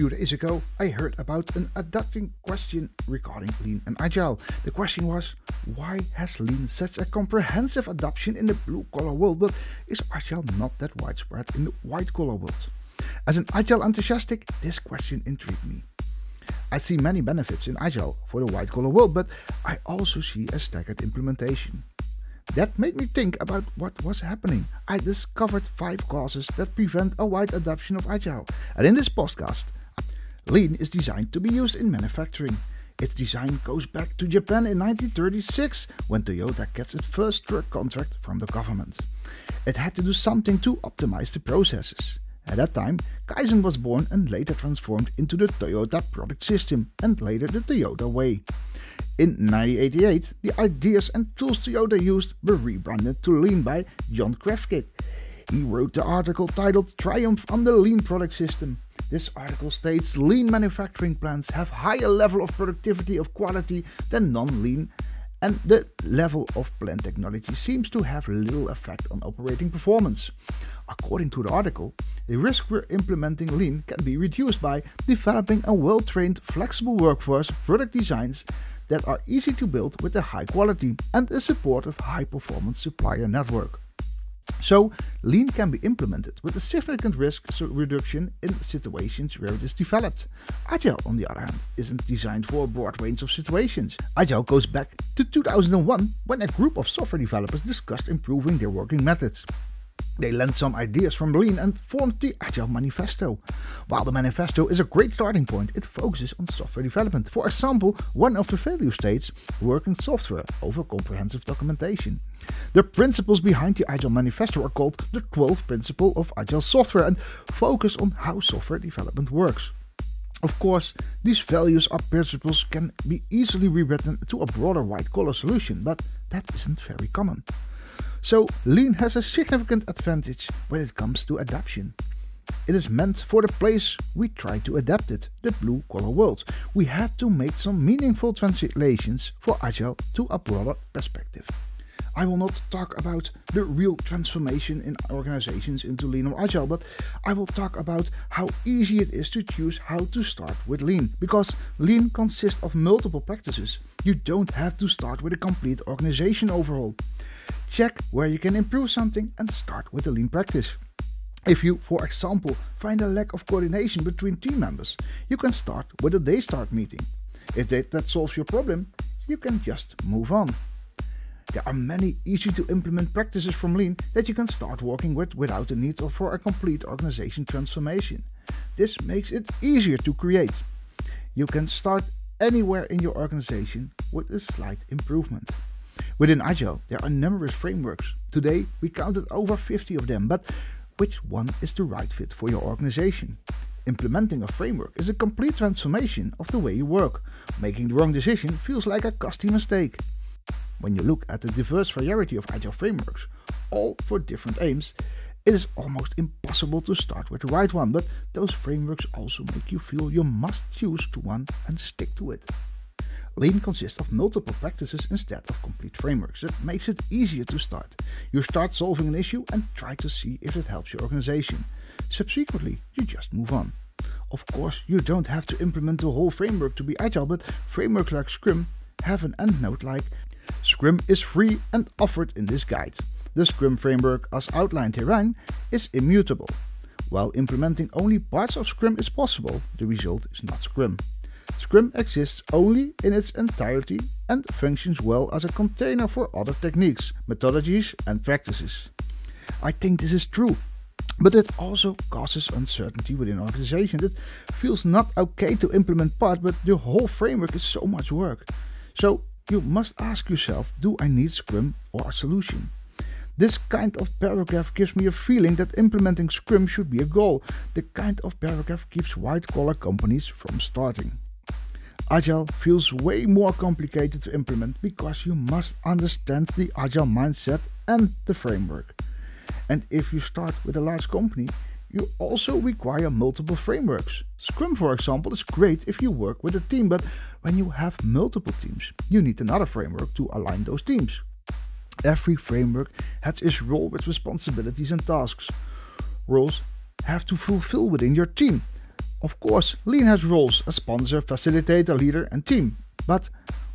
few days ago, I heard about an adapting question regarding Lean and Agile. The question was, why has Lean such a comprehensive adoption in the blue collar world, but is Agile not that widespread in the white collar world? As an Agile enthusiastic, this question intrigued me. I see many benefits in Agile for the white collar world, but I also see a staggered implementation. That made me think about what was happening. I discovered five causes that prevent a wide adoption of Agile. And in this podcast, Lean is designed to be used in manufacturing. Its design goes back to Japan in 1936 when Toyota gets its first truck contract from the government. It had to do something to optimize the processes. At that time, Kaizen was born and later transformed into the Toyota product system and later the Toyota Way. In 1988, the ideas and tools Toyota used were rebranded to Lean by John Krafcik. He wrote the article titled Triumph on the Lean Product System. This article states lean manufacturing plants have higher level of productivity of quality than non-lean and the level of plant technology seems to have little effect on operating performance. According to the article, the risk for implementing lean can be reduced by developing a well-trained flexible workforce, product designs that are easy to build with a high quality and a supportive high performance supplier network. So, lean can be implemented with a significant risk reduction in situations where it is developed. Agile, on the other hand, isn't designed for a broad range of situations. Agile goes back to 2001 when a group of software developers discussed improving their working methods. They lent some ideas from Lean and formed the Agile Manifesto. While the manifesto is a great starting point, it focuses on software development. For example, one of the value states working software over comprehensive documentation. The principles behind the Agile Manifesto are called the 12 Principles of Agile Software and focus on how software development works. Of course, these values or principles can be easily rewritten to a broader white collar solution, but that isn't very common. So Lean has a significant advantage when it comes to adaptation. It is meant for the place we try to adapt it, the blue collar world. We had to make some meaningful translations for Agile to a broader perspective. I will not talk about the real transformation in organizations into Lean or Agile, but I will talk about how easy it is to choose how to start with Lean. Because Lean consists of multiple practices. You don't have to start with a complete organization overhaul. Check where you can improve something and start with a lean practice. If you, for example, find a lack of coordination between team members, you can start with a day start meeting. If that solves your problem, you can just move on. There are many easy to implement practices from Lean that you can start working with without the need for a complete organization transformation. This makes it easier to create. You can start anywhere in your organization with a slight improvement. Within Agile, there are numerous frameworks. Today, we counted over 50 of them, but which one is the right fit for your organization? Implementing a framework is a complete transformation of the way you work. Making the wrong decision feels like a costly mistake. When you look at the diverse variety of Agile frameworks, all for different aims, it is almost impossible to start with the right one, but those frameworks also make you feel you must choose to one and stick to it. Lean consists of multiple practices instead of complete frameworks. It makes it easier to start. You start solving an issue and try to see if it helps your organization. Subsequently, you just move on. Of course, you don't have to implement the whole framework to be agile, but frameworks like Scrum have an endnote like Scrum is free and offered in this guide. The Scrum framework, as outlined herein, is immutable. While implementing only parts of Scrum is possible, the result is not Scrum. Scrum exists only in its entirety and functions well as a container for other techniques, methodologies, and practices. I think this is true, but it also causes uncertainty within organizations. It feels not okay to implement part, but the whole framework is so much work. So you must ask yourself do I need Scrum or a solution? This kind of paragraph gives me a feeling that implementing Scrum should be a goal. The kind of paragraph keeps white collar companies from starting. Agile feels way more complicated to implement because you must understand the Agile mindset and the framework. And if you start with a large company, you also require multiple frameworks. Scrum, for example, is great if you work with a team, but when you have multiple teams, you need another framework to align those teams. Every framework has its role with responsibilities and tasks. Roles have to fulfill within your team. Of course, Lean has roles a sponsor, facilitator, leader, and team. But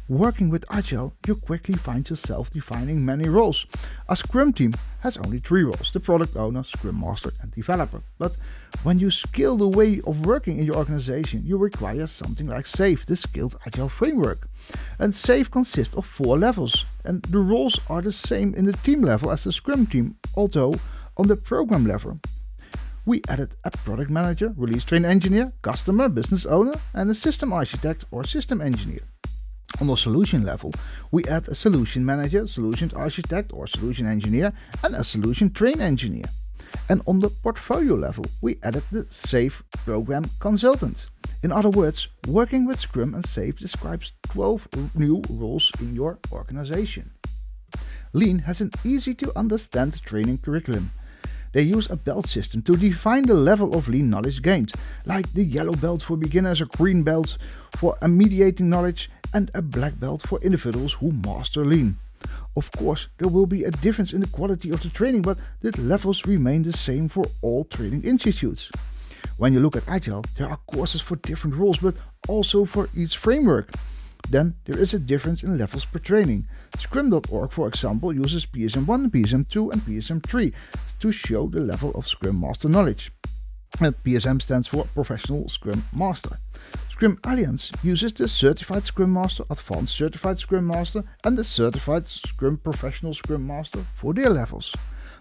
working with Agile, you quickly find yourself defining many roles. A Scrum team has only three roles the product owner, Scrum master, and developer. But when you scale the way of working in your organization, you require something like SAFe, the Scaled Agile Framework. And SAFe consists of four levels, and the roles are the same in the team level as the Scrum team, although on the program level we added a product manager, release train engineer, customer, business owner, and a system architect or system engineer. On the solution level, we add a solution manager, solution architect or solution engineer, and a solution train engineer. And on the portfolio level, we added the SAFe program consultant. In other words, working with Scrum and SAFe describes 12 new roles in your organization. Lean has an easy to understand training curriculum they use a belt system to define the level of lean knowledge gained, like the yellow belt for beginners, a green belt for mediating knowledge, and a black belt for individuals who master lean. Of course, there will be a difference in the quality of the training, but the levels remain the same for all training institutes. When you look at Agile, there are courses for different roles, but also for each framework. Then there is a difference in levels per training. Scrum.org, for example, uses PSM1, PSM2, and PSM3 to show the level of Scrum Master knowledge. And PSM stands for Professional Scrum Master. Scrum Alliance uses the Certified Scrum Master, Advanced Certified Scrum Master, and the Certified Scrum Professional Scrum Master for their levels.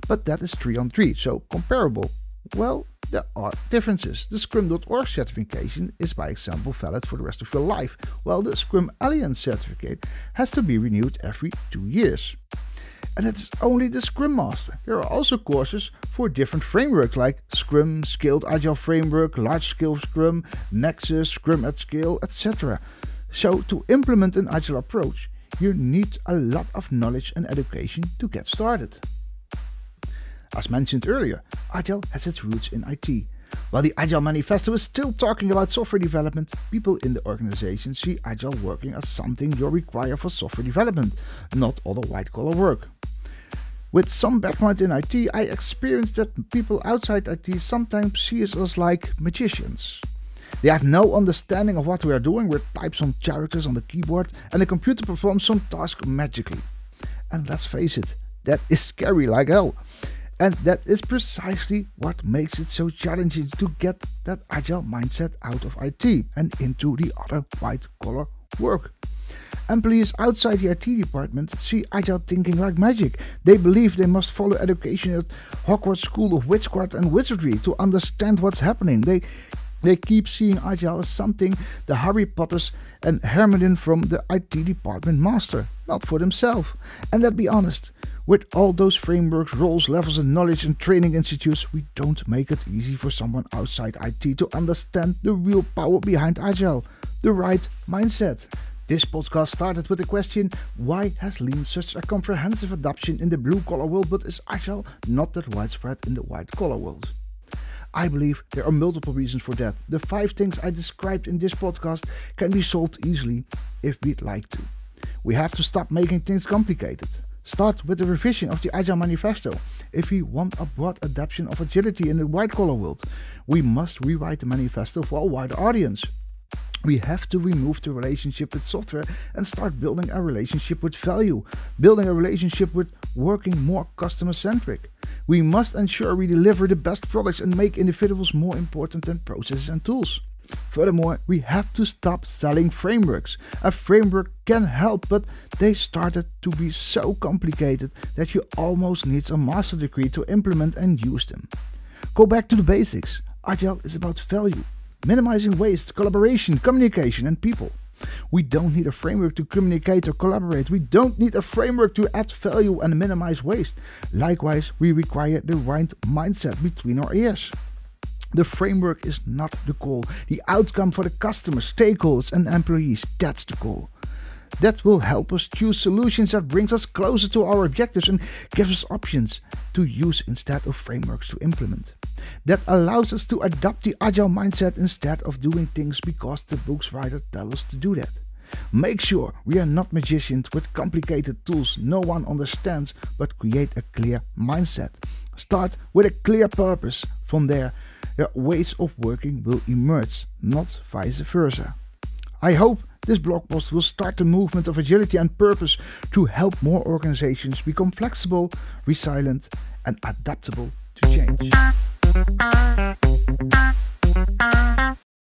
But that is 3 on 3, so comparable. Well, there are differences. The Scrum.org certification is, by example, valid for the rest of your life, while the Scrum Alliance certificate has to be renewed every two years. And it's only the Scrum Master. There are also courses for different frameworks like Scrum, Scaled Agile Framework, Large Scale Scrum, Nexus, Scrum at Scale, etc. So, to implement an Agile approach, you need a lot of knowledge and education to get started. As mentioned earlier, Agile has its roots in IT. While the Agile Manifesto is still talking about software development, people in the organization see Agile working as something you require for software development, not other white collar work. With some background in IT, I experienced that people outside IT sometimes see us like magicians. They have no understanding of what we are doing, we type some characters on the keyboard and the computer performs some task magically. And let's face it, that is scary like hell. And that is precisely what makes it so challenging to get that agile mindset out of IT and into the other white collar work. Employees outside the IT department see agile thinking like magic. They believe they must follow education at Hogwarts School of Witchcraft and Wizardry to understand what's happening. They they keep seeing Agile as something the Harry Potters and Hermione from the IT department master, not for themselves. And let's be honest, with all those frameworks, roles, levels, and knowledge and training institutes, we don't make it easy for someone outside IT to understand the real power behind Agile, the right mindset. This podcast started with the question why has Lean such a comprehensive adoption in the blue collar world but is Agile not that widespread in the white collar world? I believe there are multiple reasons for that. The five things I described in this podcast can be solved easily if we'd like to. We have to stop making things complicated. Start with the revision of the Agile Manifesto. If we want a broad adoption of agility in the white collar world, we must rewrite the manifesto for a wider audience. We have to remove the relationship with software and start building a relationship with value, building a relationship with working more customer centric. We must ensure we deliver the best products and make individuals more important than processes and tools. Furthermore, we have to stop selling frameworks. A framework can help, but they started to be so complicated that you almost need a master degree to implement and use them. Go back to the basics. Agile is about value, minimizing waste, collaboration, communication, and people. We don't need a framework to communicate or collaborate. We don't need a framework to add value and minimize waste. Likewise, we require the right mindset between our ears. The framework is not the goal. The outcome for the customers, stakeholders, and employees, that's the goal. That will help us choose solutions that brings us closer to our objectives and gives us options to use instead of frameworks to implement. That allows us to adopt the agile mindset instead of doing things because the books writer tell us to do that. Make sure we are not magicians with complicated tools no one understands, but create a clear mindset. Start with a clear purpose. From there, their ways of working will emerge, not vice versa. I hope this blog post will start the movement of agility and purpose to help more organizations become flexible, resilient, and adaptable to change.